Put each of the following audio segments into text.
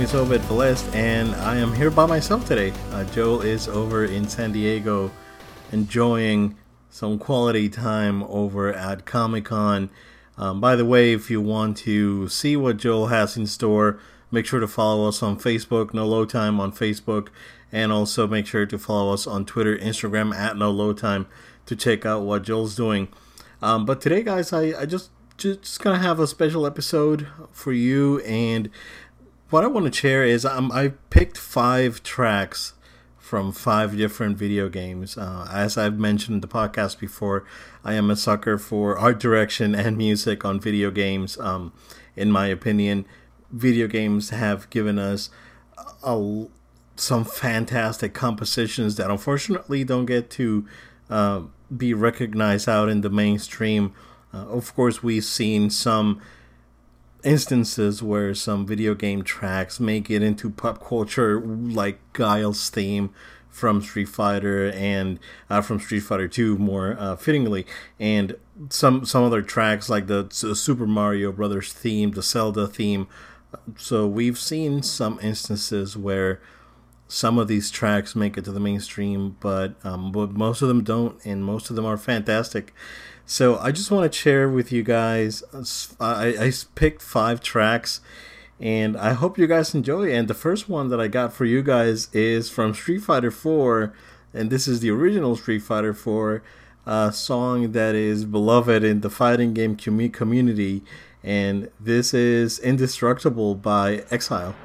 name is Obed Velez, and I am here by myself today. Uh, Joel is over in San Diego enjoying some quality time over at Comic Con. Um, by the way, if you want to see what Joel has in store, make sure to follow us on Facebook, No Load Time on Facebook, and also make sure to follow us on Twitter, Instagram at No Load Time to check out what Joel's doing. Um, but today, guys, I, I just just gonna have a special episode for you, and what I want to share is um, I picked five tracks from five different video games. Uh, as I've mentioned in the podcast before, I am a sucker for art direction and music on video games. Um, in my opinion, video games have given us a, some fantastic compositions that unfortunately don't get to uh, be recognized out in the mainstream uh, of course, we've seen some instances where some video game tracks make it into pop culture, like Guile's theme from Street Fighter and uh, from Street Fighter 2 more uh, fittingly, and some some other tracks like the, the Super Mario Brothers theme, the Zelda theme. So we've seen some instances where some of these tracks make it to the mainstream, but um, but most of them don't, and most of them are fantastic. So I just want to share with you guys. I, I picked five tracks, and I hope you guys enjoy. And the first one that I got for you guys is from Street Fighter 4, and this is the original Street Fighter 4 uh, song that is beloved in the fighting game community. And this is Indestructible by Exile.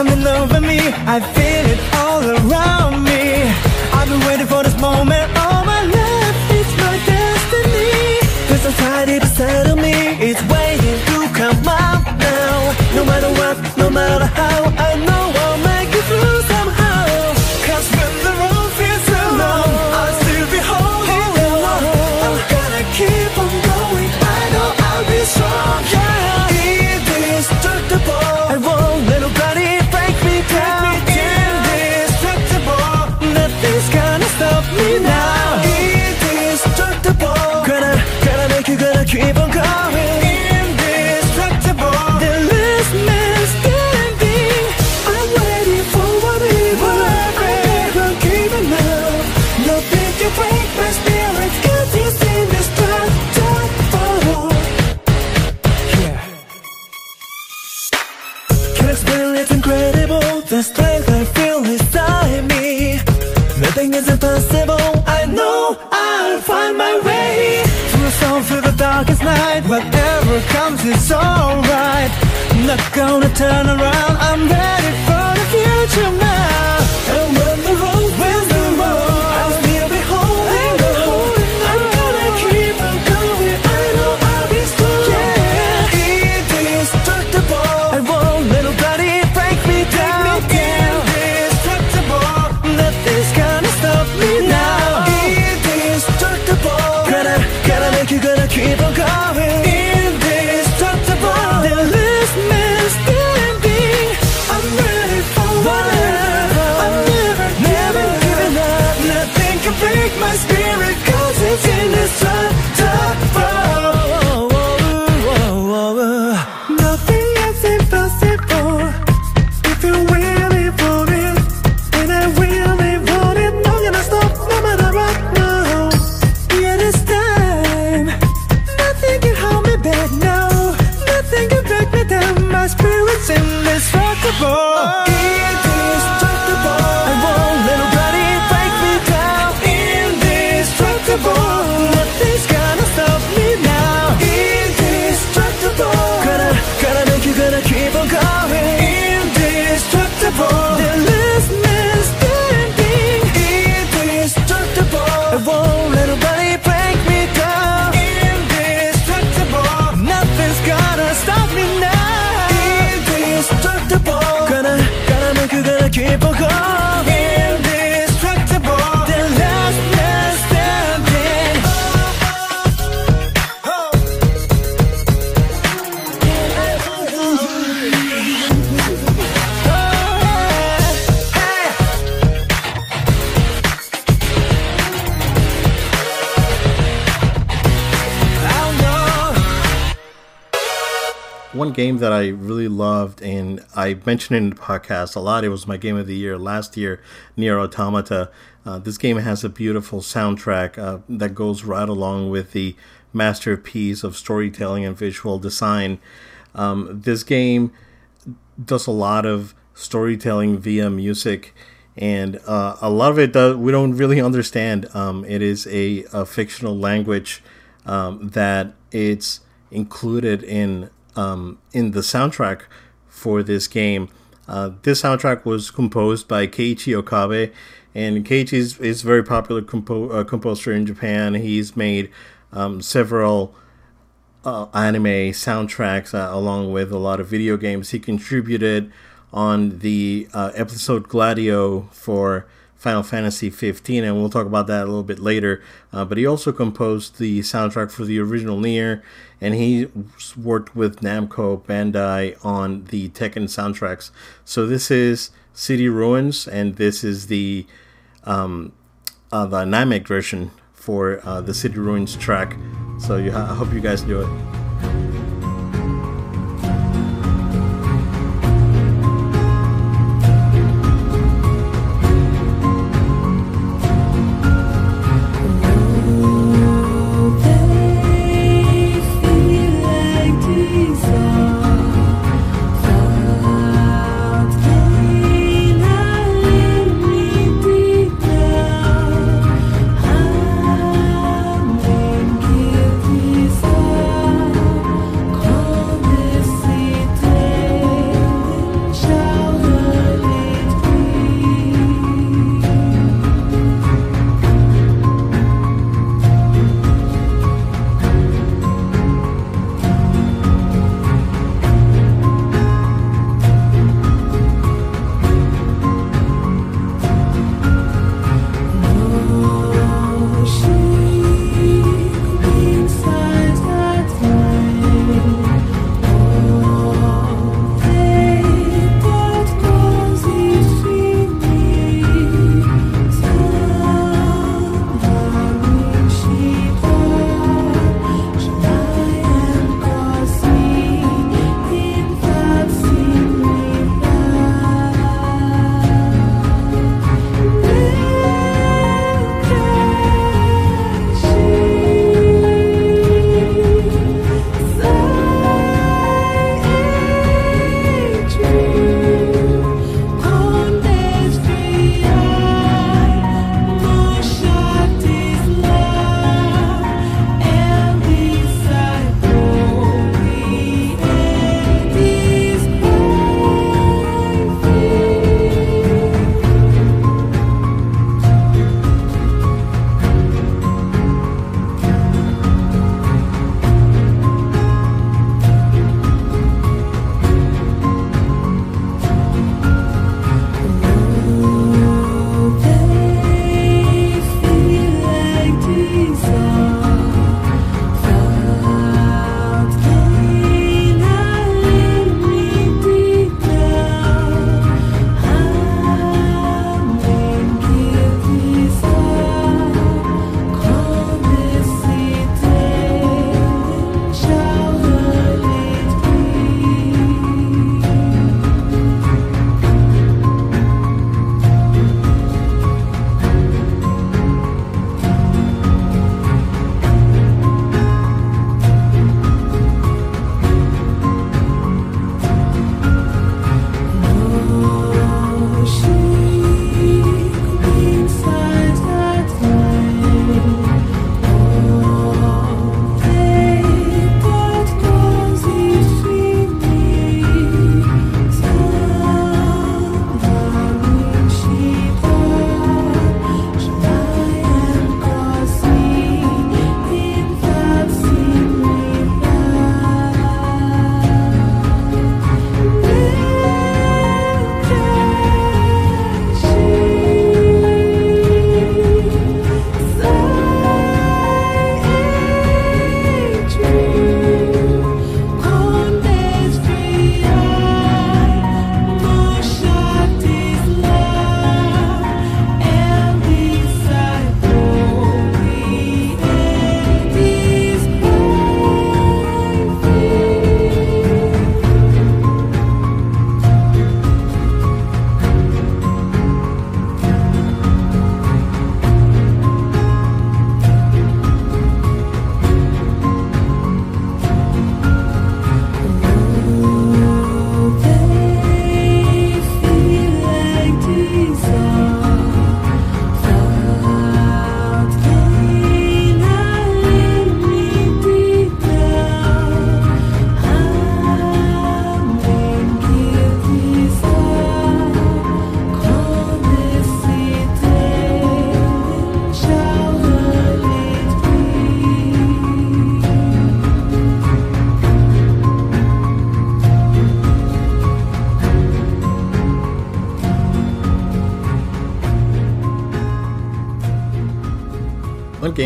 Coming over me. I feel it all around me. I've been waiting for this moment all my life. It's my destiny. There's a tide beside me. It's waiting to come out now. No matter what, no matter how it's alright I'm Not gonna turn around I'm ready one game that I really loved, and I mentioned in the podcast a lot. It was my game of the year last year, Nier Automata. Uh, this game has a beautiful soundtrack uh, that goes right along with the masterpiece of storytelling and visual design. Um, this game does a lot of storytelling via music, and uh, a lot of it does, we don't really understand. Um, it is a, a fictional language um, that it's included in um, in the soundtrack for this game. Uh, this soundtrack was composed by Keiichi Okabe, and Keiichi is, is a very popular compo- uh, composer in Japan. He's made um, several uh, anime soundtracks uh, along with a lot of video games. He contributed on the uh, episode Gladio for Final Fantasy 15, and we'll talk about that a little bit later. Uh, but he also composed the soundtrack for the original Nier, and he worked with Namco Bandai on the Tekken soundtracks. So this is City Ruins, and this is the um, uh, the Namek version for uh, the City Ruins track. So you, I hope you guys do it.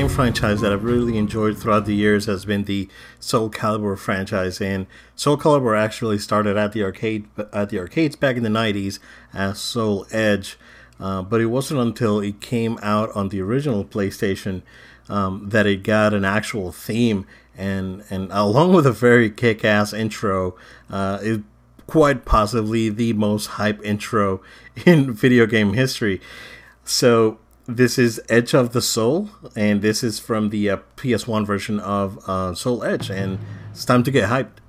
Game franchise that I've really enjoyed throughout the years has been the Soul Calibur franchise, and Soul Calibur actually started at the arcade at the arcades back in the '90s as Soul Edge, uh, but it wasn't until it came out on the original PlayStation um, that it got an actual theme, and and along with a very kick-ass intro, uh, it quite possibly the most hype intro in video game history. So this is Edge of the Soul, and this is from the uh, PS1 version of uh, Soul Edge, and it's time to get hyped.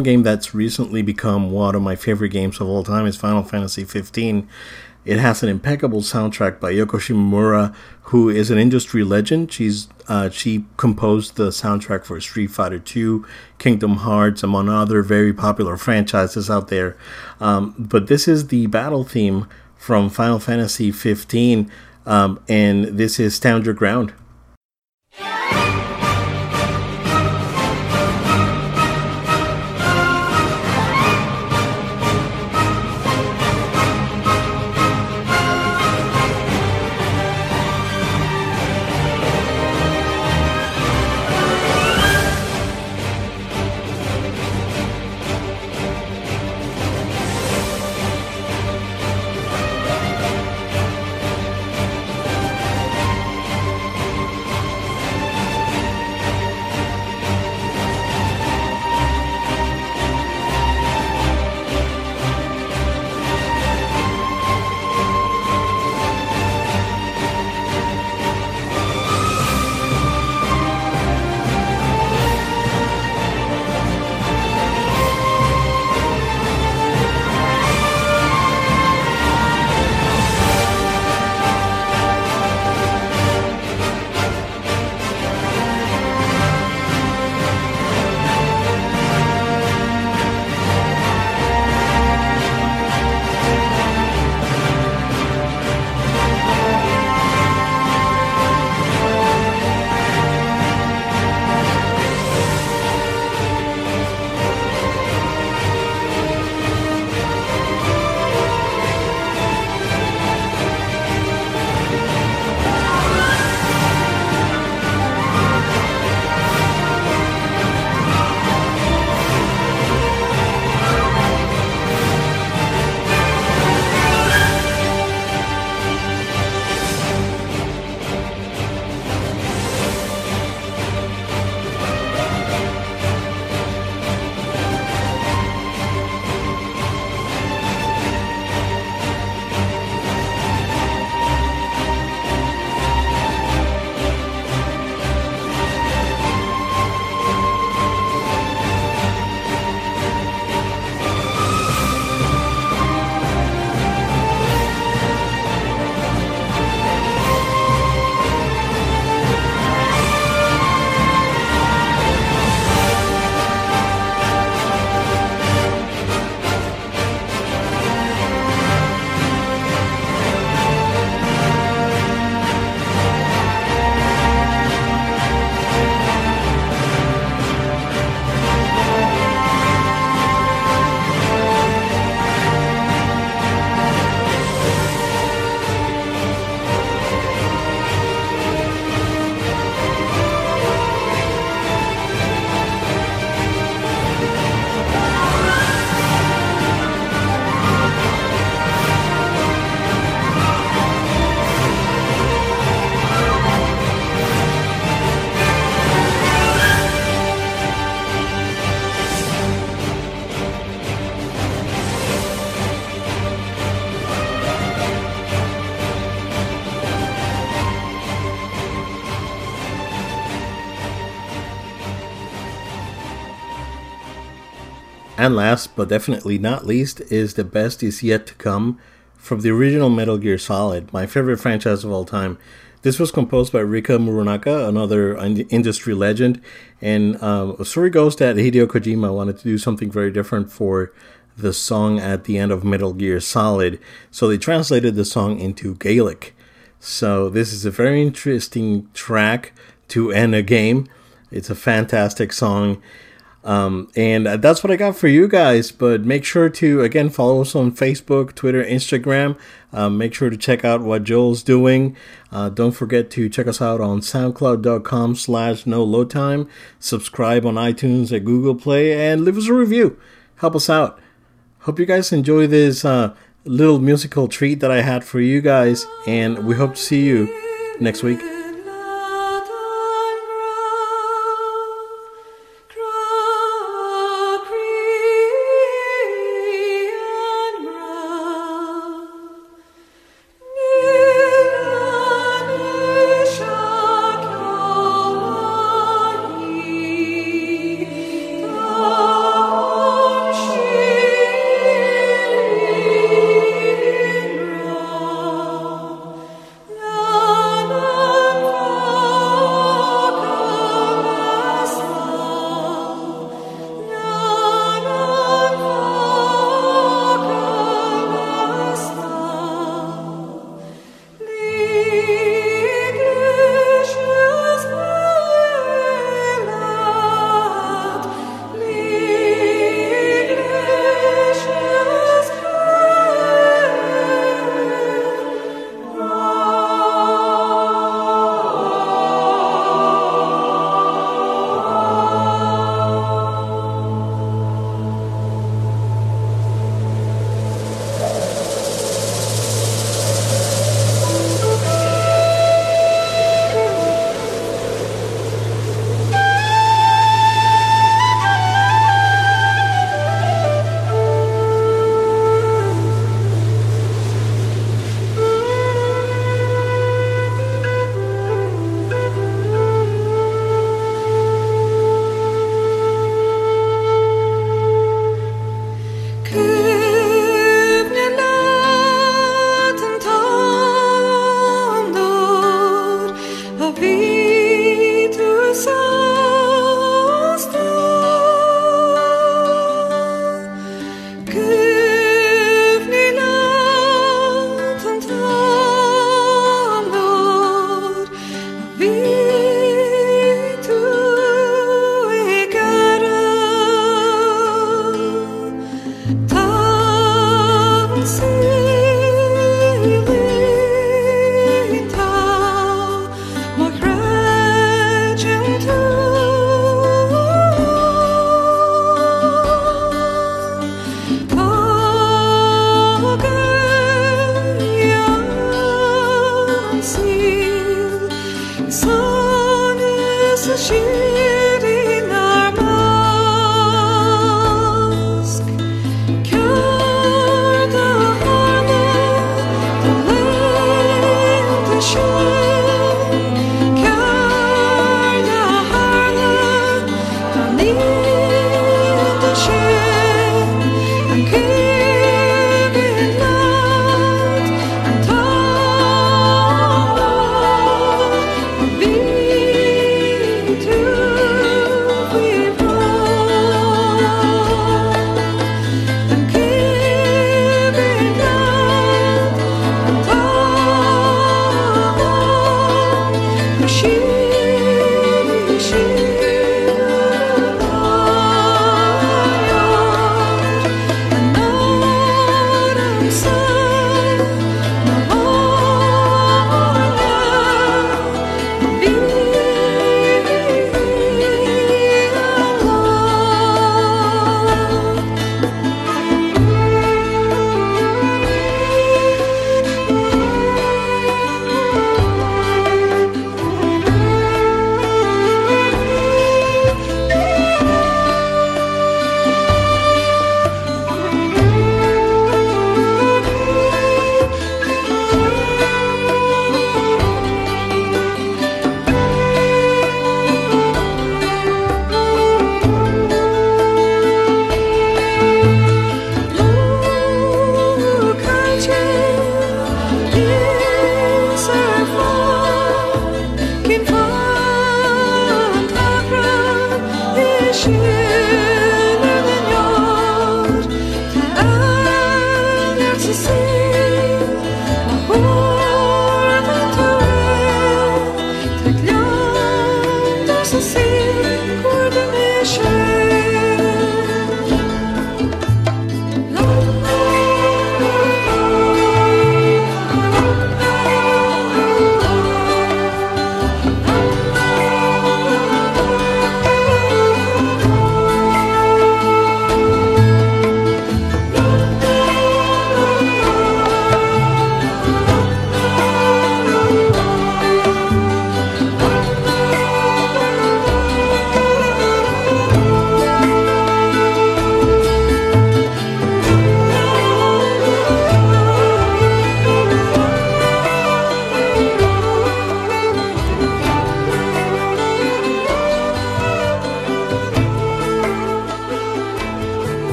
One game that's recently become one of my favorite games of all time is Final Fantasy 15. It has an impeccable soundtrack by Yoko Shimomura, who is an industry legend. She's uh, she composed the soundtrack for Street Fighter II, Kingdom Hearts, among other very popular franchises out there. Um, but this is the battle theme from Final Fantasy 15, um, and this is Stand Your Ground. And last but definitely not least is The Best Is Yet to Come from the original Metal Gear Solid, my favorite franchise of all time. This was composed by Rika Muranaka, another industry legend. And um, a story goes that Hideo Kojima wanted to do something very different for the song at the end of Metal Gear Solid. So they translated the song into Gaelic. So this is a very interesting track to end a game. It's a fantastic song. Um, and that's what I got for you guys. But make sure to, again, follow us on Facebook, Twitter, Instagram. Um, make sure to check out what Joel's doing. Uh, don't forget to check us out on soundcloud.com slash no load time. Subscribe on iTunes at Google Play and leave us a review. Help us out. Hope you guys enjoy this uh, little musical treat that I had for you guys. And we hope to see you next week. Put